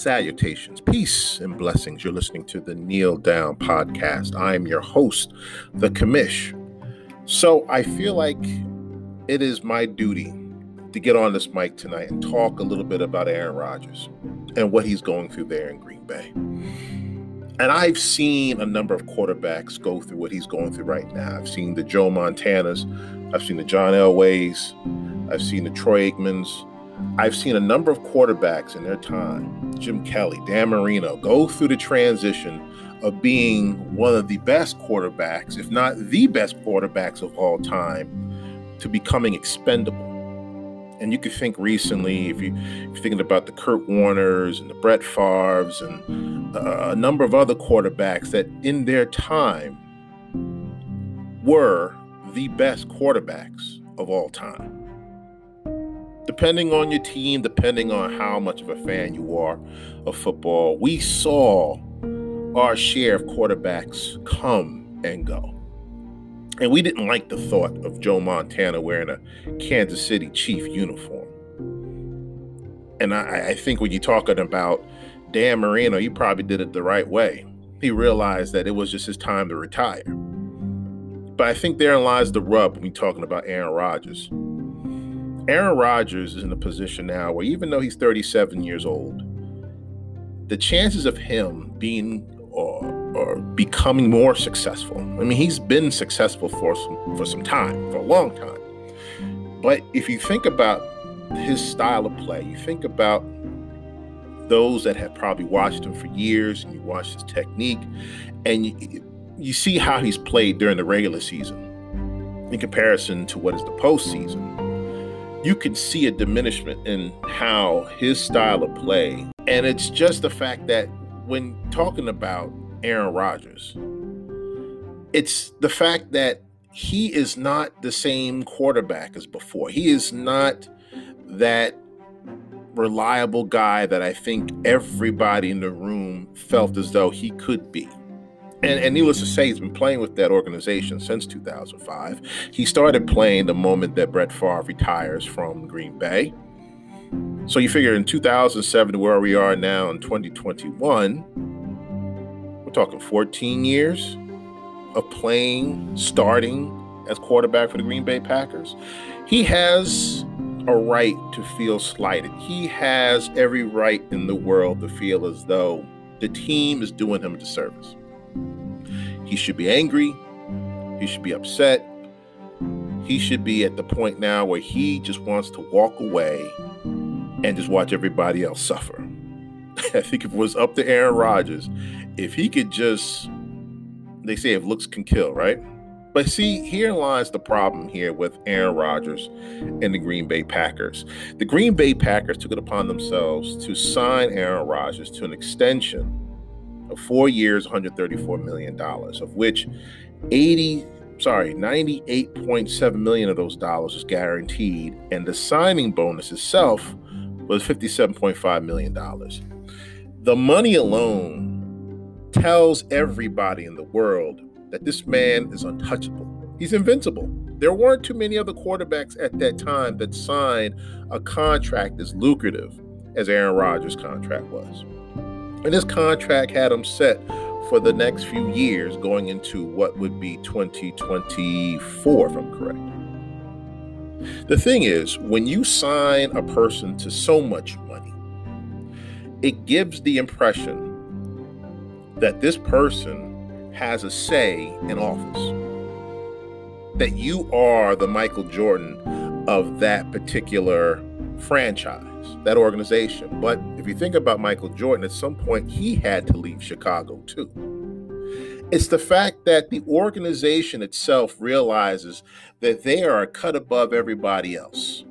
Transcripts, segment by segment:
Salutations, peace, and blessings. You're listening to the Kneel Down podcast. I am your host, the commish. So I feel like it is my duty to get on this mic tonight and talk a little bit about Aaron Rodgers and what he's going through there in Green Bay. And I've seen a number of quarterbacks go through what he's going through right now. I've seen the Joe Montanas, I've seen the John Elways, I've seen the Troy Aikmans, I've seen a number of quarterbacks in their time, Jim Kelly, Dan Marino, go through the transition of being one of the best quarterbacks, if not the best quarterbacks of all time, to becoming expendable. And you could think recently, if, you, are thinking about the Kurt Warners and the Brett Favres and uh, a number of other quarterbacks that in their time were the best quarterbacks of all time depending on your team, depending on how much of a fan you are of football, we saw our share of quarterbacks come and go. And we didn't like the thought of Joe Montana wearing a Kansas City Chief uniform. And I, I think when you're talking about Dan Marino, he probably did it the right way. He realized that it was just his time to retire. But I think therein lies the rub when we're talking about Aaron Rodgers. Aaron Rodgers is in a position now where even though he's 37 years old, the chances of him being or, or becoming more successful. I mean, he's been successful for some for some time, for a long time. But if you think about his style of play, you think about those that have probably watched him for years and you watch his technique and you, you see how he's played during the regular season in comparison to what is the postseason you can see a diminishment in how his style of play, and it's just the fact that when talking about Aaron Rodgers, it's the fact that he is not the same quarterback as before. He is not that reliable guy that I think everybody in the room felt as though he could be. And, and needless to say, he's been playing with that organization since 2005. He started playing the moment that Brett Favre retires from Green Bay. So you figure in 2007 to where we are now in 2021, we're talking 14 years of playing, starting as quarterback for the Green Bay Packers. He has a right to feel slighted. He has every right in the world to feel as though the team is doing him a disservice. He should be angry. He should be upset. He should be at the point now where he just wants to walk away and just watch everybody else suffer. I think if it was up to Aaron Rodgers, if he could just, they say if looks can kill, right? But see, here lies the problem here with Aaron Rodgers and the Green Bay Packers. The Green Bay Packers took it upon themselves to sign Aaron Rodgers to an extension four years, $134 million, of which 80, sorry, 98.7 million of those dollars is guaranteed, and the signing bonus itself was $57.5 million. The money alone tells everybody in the world that this man is untouchable. He's invincible. There weren't too many other quarterbacks at that time that signed a contract as lucrative as Aaron Rodgers' contract was. And this contract had him set for the next few years going into what would be 2024, if I'm correct. The thing is, when you sign a person to so much money, it gives the impression that this person has a say in office, that you are the Michael Jordan of that particular franchise that organization. But if you think about Michael Jordan, at some point he had to leave Chicago too. It's the fact that the organization itself realizes that they are cut above everybody else.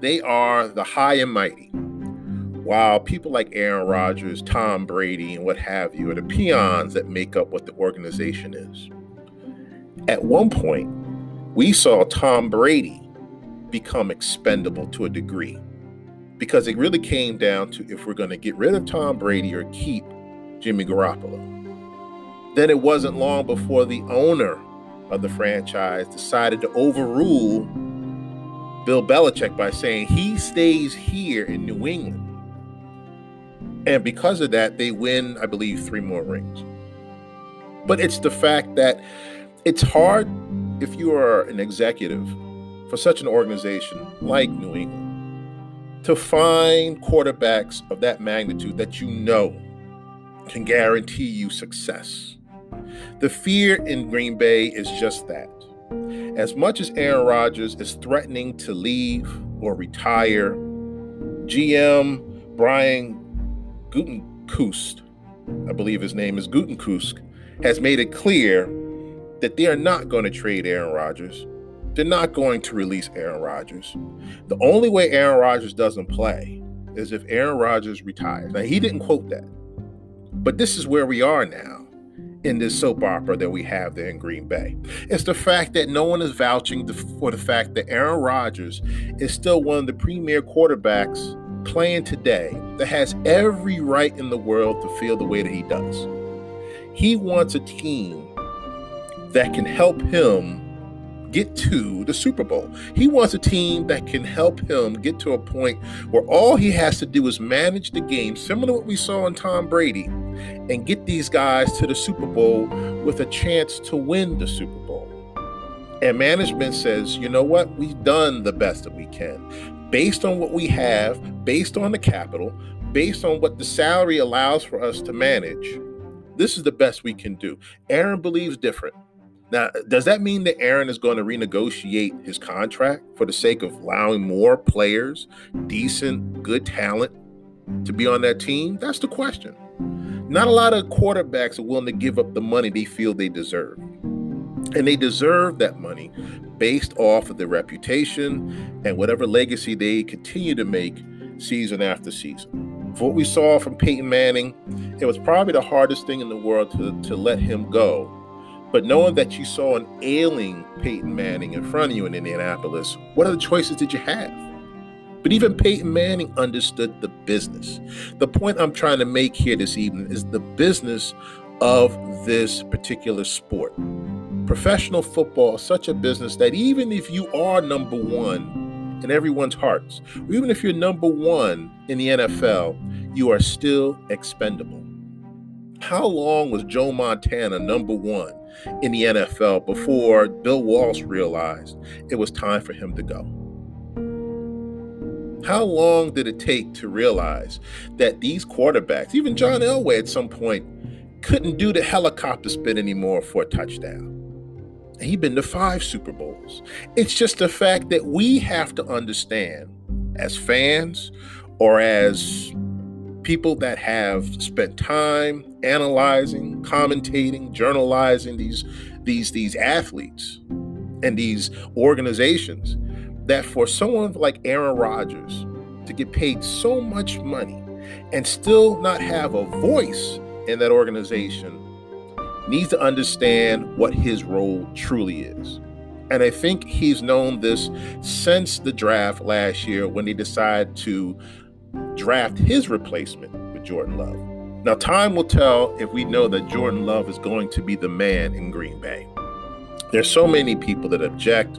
They are the high and mighty. While people like Aaron Rodgers, Tom Brady, and what have you are the peons that make up what the organization is. At one point, we saw Tom Brady become expendable to a degree because it really came down to if we're going to get rid of Tom Brady or keep Jimmy Garoppolo. Then it wasn't long before the owner of the franchise decided to overrule Bill Belichick by saying he stays here in New England And because of that, they win, I believe, three more rings. But it's the fact that it's hard if you are an executive for such an organization like New England to find quarterbacks of that magnitude that you know can guarantee you success. The fear in Green Bay is just that. As much as Aaron Rodgers is threatening to leave or retire, GM Brian Gutekunst, I believe his name is Gutekunst, has made it clear that they are not going to trade Aaron Rodgers. They're not going to release Aaron Rodgers. The only way Aaron Rodgers doesn't play is if Aaron Rodgers retires. Now, he didn't quote that, but this is where we are now in this soap opera that we have there in Green Bay. It's the fact that no one is vouching for the fact that Aaron Rodgers is still one of the premier quarterbacks playing today that has every right in the world to feel the way that he does. He wants a team that can help him get to the Super Bowl. He wants a team that can help him get to a point where all he has to do is manage the game, similar to what we saw in Tom Brady, and get these guys to the Super Bowl with a chance to win the Super Bowl. And management says, you know what? We've done the best that we can. Based on what we have, based on the capital, based on what the salary allows for us to manage, this is the best we can do. Aaron believes different. Now, does that mean that Aaron is going to renegotiate his contract for the sake of allowing more players, decent, good talent to be on that team? That's the question. Not a lot of quarterbacks are willing to give up the money they feel they deserve. And they deserve that money based off of their reputation and whatever legacy they continue to make season after season. For what we saw from Peyton Manning, it was probably the hardest thing in the world to, to let him go but knowing that you saw an ailing Peyton Manning in front of you in Indianapolis, what other choices did you have? But even Peyton Manning understood the business. The point I'm trying to make here this evening is the business of this particular sport. Professional football is such a business that even if you are number one in everyone's hearts, or even if you're number one in the NFL, you are still expendable. How long was Joe Montana number one in the NFL before Bill Walsh realized it was time for him to go? How long did it take to realize that these quarterbacks, even John Elway at some point, couldn't do the helicopter spin anymore for a touchdown? He'd been to five Super Bowls. It's just the fact that we have to understand as fans or as people that have spent time analyzing, commentating, journalizing these these these athletes and these organizations that for someone like Aaron Rodgers to get paid so much money and still not have a voice in that organization needs to understand what his role truly is. And I think he's known this since the draft last year when they decided to draft his replacement with Jordan Love. Now, time will tell if we know that Jordan Love is going to be the man in Green Bay. There's so many people that object,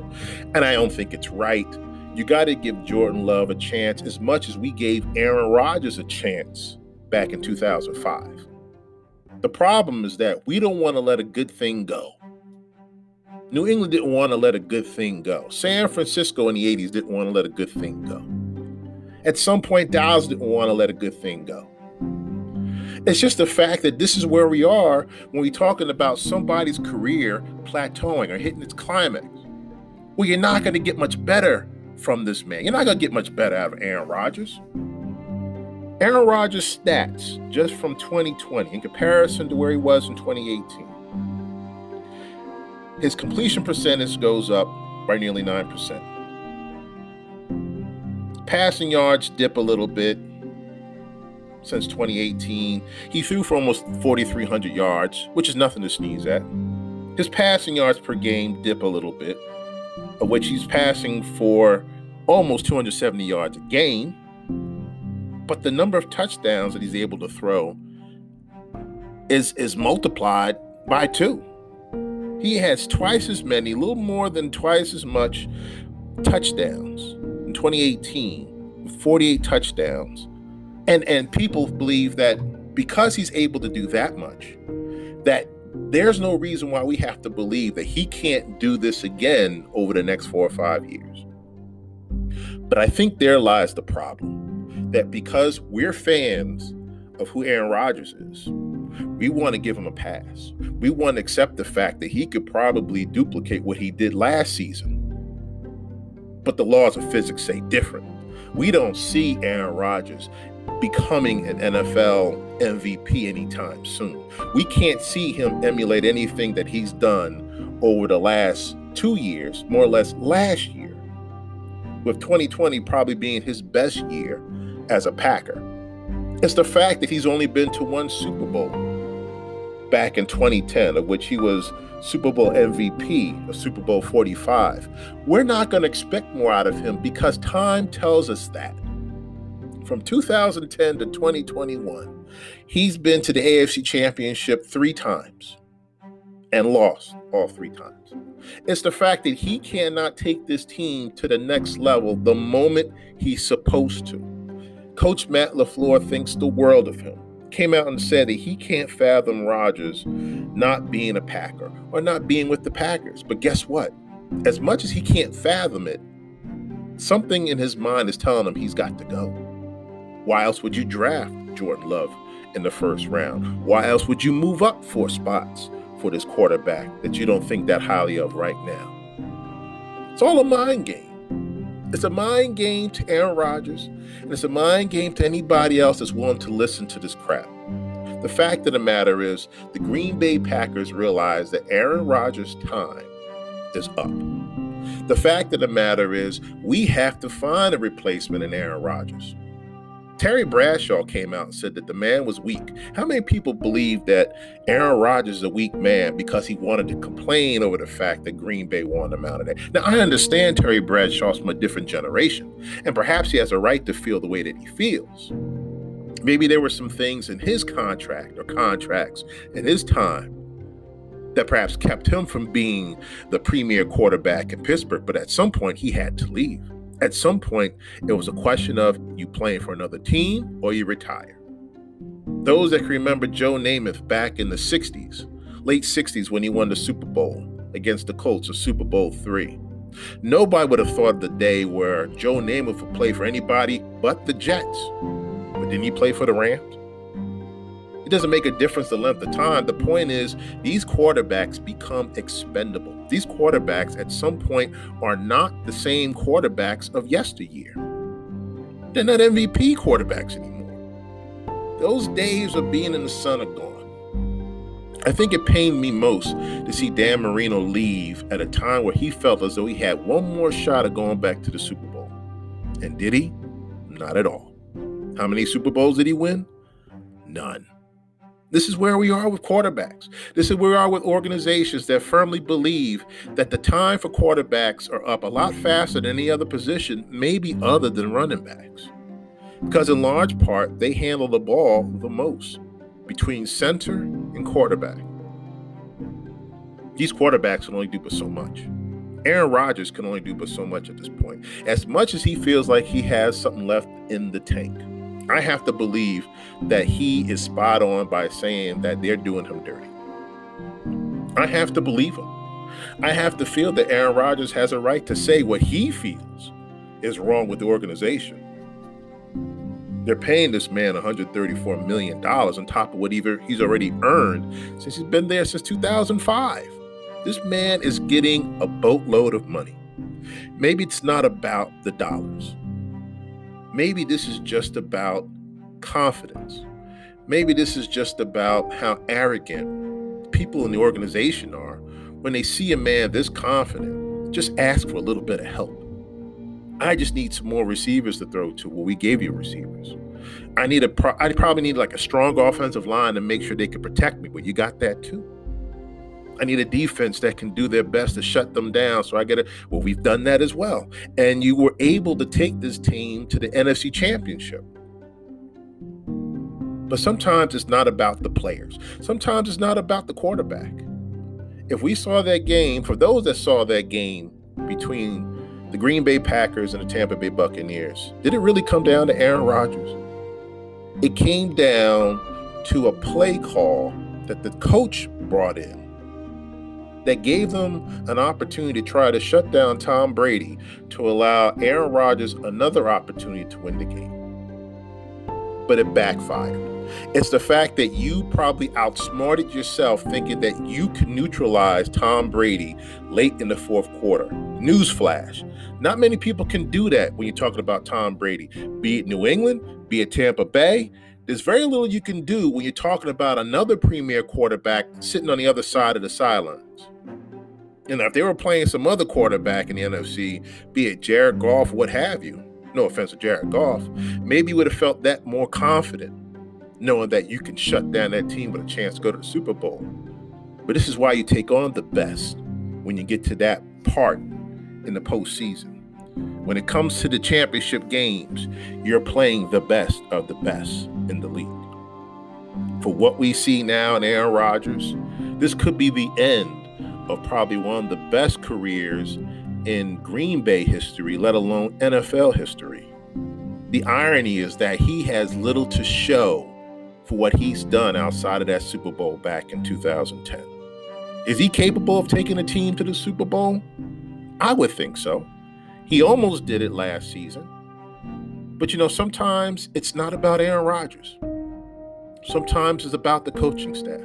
and I don't think it's right. You got to give Jordan Love a chance as much as we gave Aaron Rodgers a chance back in 2005. The problem is that we don't want to let a good thing go. New England didn't want to let a good thing go. San Francisco in the 80s didn't want to let a good thing go. At some point, Dallas didn't want to let a good thing go. It's just the fact that this is where we are when we're talking about somebody's career plateauing or hitting its climax. Well, you're not going to get much better from this man. You're not going to get much better out of Aaron Rodgers. Aaron Rodgers' stats just from 2020 in comparison to where he was in 2018. His completion percentage goes up by nearly 9%. Passing yards dip a little bit since 2018. He threw for almost 4,300 yards, which is nothing to sneeze at. His passing yards per game dip a little bit, of which he's passing for almost 270 yards a game. But the number of touchdowns that he's able to throw is is multiplied by two. He has twice as many, a little more than twice as much touchdowns 2018 with 48 touchdowns And and people believe that because he's able to do that much, that there's no reason why we have to believe that he can't do this again over the next four or five years. But I think there lies the problem that because we're fans of who Aaron Rodgers is, we want to give him a pass. We want to accept the fact that he could probably duplicate what he did last season. But the laws of physics say different. We don't see Aaron Rodgers becoming an NFL MVP anytime soon. We can't see him emulate anything that he's done over the last two years, more or less last year, with 2020 probably being his best year as a Packer. It's the fact that he's only been to one Super Bowl back in 2010, of which he was Super Bowl MVP of Super Bowl 45. We're not going to expect more out of him because time tells us that. From 2010 to 2021, he's been to the AFC Championship three times and lost all three times. It's the fact that he cannot take this team to the next level the moment he's supposed to. Coach Matt LaFleur thinks the world of him came out and said that he can't fathom Rodgers not being a Packer or not being with the Packers. But guess what? As much as he can't fathom it, something in his mind is telling him he's got to go. Why else would you draft Jordan Love in the first round? Why else would you move up four spots for this quarterback that you don't think that highly of right now? It's all a mind game. It's a mind game to Aaron Rodgers, and it's a mind game to anybody else that's willing to listen to this crap. The fact of the matter is, the Green Bay Packers realize that Aaron Rodgers' time is up. The fact of the matter is, we have to find a replacement in Aaron Rodgers. Terry Bradshaw came out and said that the man was weak. How many people believe that Aaron Rodgers is a weak man because he wanted to complain over the fact that Green Bay wanted him out of there? Now, I understand Terry Bradshaw's from a different generation, and perhaps he has a right to feel the way that he feels. Maybe there were some things in his contract or contracts in his time that perhaps kept him from being the premier quarterback in Pittsburgh, but at some point he had to leave at some point, it was a question of you playing for another team or you retire. Those that can remember Joe Namath back in the 60s, late 60s, when he won the Super Bowl against the Colts of Super Bowl three. Nobody would have thought the day where Joe Namath would play for anybody but the Jets. But didn't he play for the Rams? It doesn't make a difference the length of time. The point is, these quarterbacks become expendable. These quarterbacks at some point are not the same quarterbacks of yesteryear. They're not MVP quarterbacks anymore. Those days of being in the sun are gone. I think it pained me most to see Dan Marino leave at a time where he felt as though he had one more shot of going back to the Super Bowl. And did he? Not at all. How many Super Bowls did he win? None. This is where we are with quarterbacks. This is where we are with organizations that firmly believe that the time for quarterbacks are up a lot faster than any other position, maybe other than running backs. Because in large part, they handle the ball the most between center and quarterback. These quarterbacks can only do but so much. Aaron Rodgers can only do but so much at this point. As much as he feels like he has something left in the tank. I have to believe that he is spot on by saying that they're doing him dirty. I have to believe him. I have to feel that Aaron Rodgers has a right to say what he feels is wrong with the organization. They're paying this man $134 million on top of what he's already earned since he's been there since 2005. This man is getting a boatload of money. Maybe it's not about the dollars. Maybe this is just about confidence. Maybe this is just about how arrogant people in the organization are when they see a man this confident. Just ask for a little bit of help. I just need some more receivers to throw to. Well, we gave you receivers. I need a. Pro- I probably need like a strong offensive line to make sure they can protect me. Well, you got that too. I need a defense that can do their best to shut them down. So I get it. Well, we've done that as well. And you were able to take this team to the NFC Championship. But sometimes it's not about the players. Sometimes it's not about the quarterback. If we saw that game, for those that saw that game between the Green Bay Packers and the Tampa Bay Buccaneers, did it really come down to Aaron Rodgers? it came down to a play call that the coach brought in that gave them an opportunity to try to shut down Tom Brady to allow Aaron Rodgers another opportunity to win the game. But it backfired. It's the fact that you probably outsmarted yourself thinking that you could neutralize Tom Brady late in the fourth quarter. Newsflash. Not many people can do that when you're talking about Tom Brady, be it New England, be it Tampa Bay. There's very little you can do when you're talking about another premier quarterback sitting on the other side of the sidelines. And if they were playing some other quarterback in the NFC, be it Jared Goff, what have you, no offense to Jared Goff, maybe you would have felt that more confident, knowing that you can shut down that team with a chance to go to the Super Bowl. But this is why you take on the best when you get to that part in the postseason. When it comes to the championship games, you're playing the best of the best in the league. For what we see now in Aaron Rodgers, this could be the end of probably one of the best careers in Green Bay history, let alone NFL history. The irony is that he has little to show for what he's done outside of that Super Bowl back in 2010. Is he capable of taking a team to the Super Bowl? I would think so. He almost did it last season. But you know, sometimes it's not about Aaron Rodgers. Sometimes it's about the coaching staff.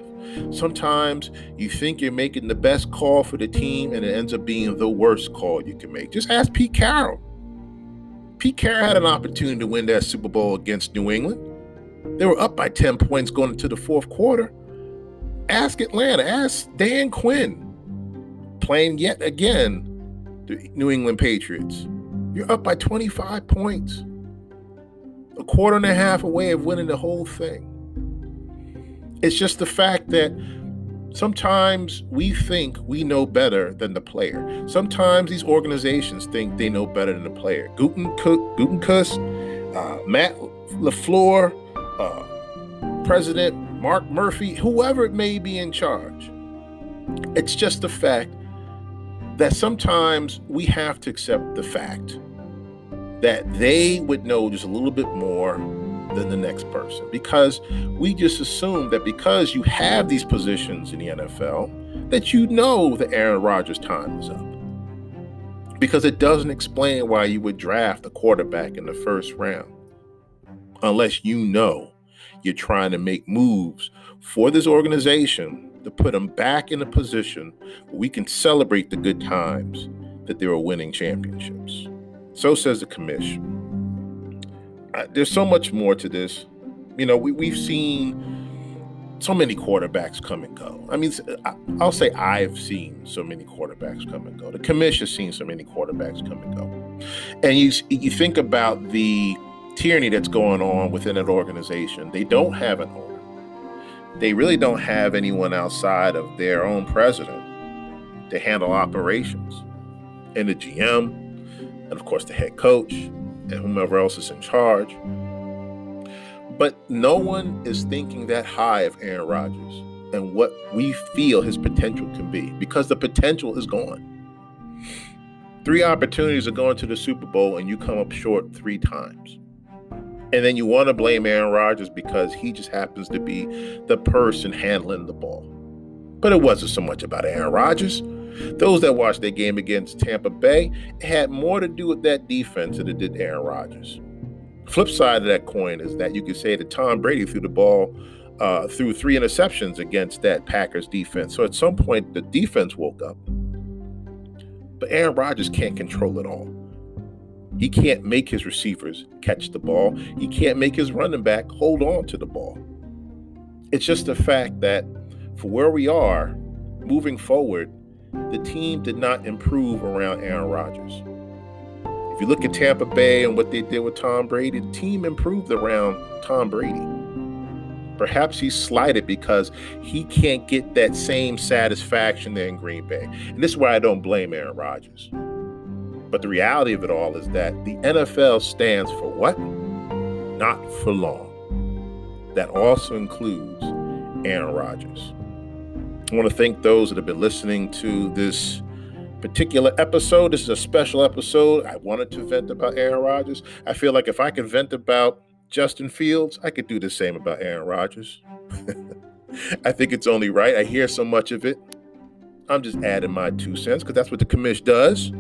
Sometimes you think you're making the best call for the team and it ends up being the worst call you can make. Just ask Pete Carroll. Pete Carroll had an opportunity to win that Super Bowl against New England. They were up by 10 points going into the fourth quarter. Ask Atlanta, ask Dan Quinn, playing yet again the New England Patriots. You're up by 25 points, a quarter and a half away of winning the whole thing. It's just the fact that sometimes we think we know better than the player. Sometimes these organizations think they know better than the player. Guten Gutekunst, uh, Matt LaFleur, uh, President Mark Murphy, whoever it may be in charge. It's just the fact that sometimes we have to accept the fact that they would know just a little bit more than the next person because we just assume that because you have these positions in the NFL that you know that Aaron Rodgers' time is up. Because it doesn't explain why you would draft a quarterback in the first round unless you know you're trying to make moves for this organization to put them back in a position where we can celebrate the good times that they were winning championships. So says the commission there's so much more to this. You know, we, we've seen so many quarterbacks come and go. I mean, I'll say I've seen so many quarterbacks come and go. The commission's seen so many quarterbacks come and go. And you you think about the tyranny that's going on within an organization. They don't have an owner. They really don't have anyone outside of their own president to handle operations. And the GM, and of course the head coach, and whomever else is in charge. But no one is thinking that high of Aaron Rodgers and what we feel his potential can be because the potential is gone. Three opportunities of going to the Super Bowl and you come up short three times. And then you want to blame Aaron Rodgers because he just happens to be the person handling the ball. But it wasn't so much about Aaron Rodgers. Those that watched that game against Tampa Bay had more to do with that defense than it did Aaron Rodgers. Flip side of that coin is that you could say that Tom Brady threw the ball uh, threw three interceptions against that Packers defense. So at some point, the defense woke up. But Aaron Rodgers can't control it all. He can't make his receivers catch the ball. He can't make his running back hold on to the ball. It's just the fact that for where we are moving forward, the team did not improve around Aaron Rodgers. If you look at Tampa Bay and what they did with Tom Brady, the team improved around Tom Brady. Perhaps he's slighted because he can't get that same satisfaction there in Green Bay. And this is why I don't blame Aaron Rodgers. But the reality of it all is that the NFL stands for what? Not for long. That also includes Aaron Rodgers. I want to thank those that have been listening to this particular episode. This is a special episode. I wanted to vent about Aaron Rodgers. I feel like if I can vent about Justin Fields, I could do the same about Aaron Rodgers. I think it's only right. I hear so much of it. I'm just adding my two cents because that's what the commish does.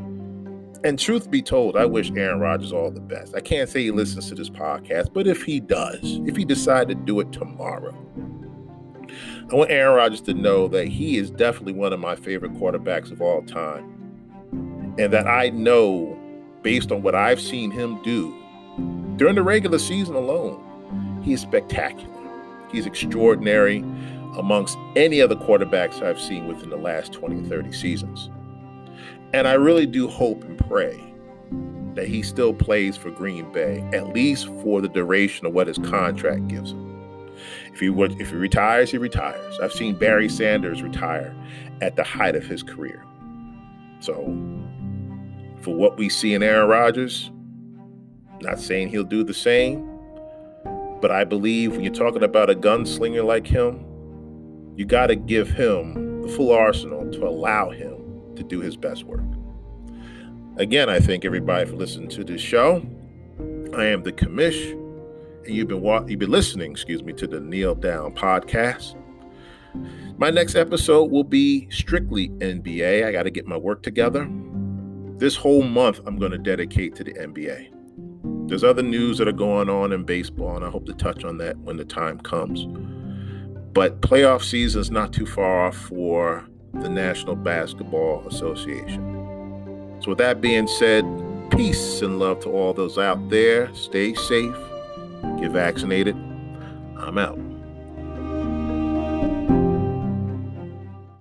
And truth be told, I wish Aaron Rodgers all the best. I can't say he listens to this podcast, but if he does, if he decided to do it tomorrow, I want Aaron Rodgers to know that he is definitely one of my favorite quarterbacks of all time. And that I know, based on what I've seen him do during the regular season alone, he is spectacular. He's extraordinary amongst any other quarterbacks I've seen within the last 20, 30 seasons. And I really do hope and pray that he still plays for Green Bay, at least for the duration of what his contract gives him. If he would, if he retires, he retires. I've seen Barry Sanders retire at the height of his career. So, for what we see in Aaron Rodgers, not saying he'll do the same, but I believe when you're talking about a gunslinger like him, you got to give him the full arsenal to allow him to do his best work. Again, I thank everybody for listening to this show. I am the commish, you've been wa- you've been listening, excuse me, to the Kneel Down podcast. My next episode will be strictly NBA. I got to get my work together. This whole month, I'm going to dedicate to the NBA. There's other news that are going on in baseball, and I hope to touch on that when the time comes. But playoff season is not too far off for the National Basketball Association. So, with that being said, peace and love to all those out there. Stay safe, get vaccinated. I'm out.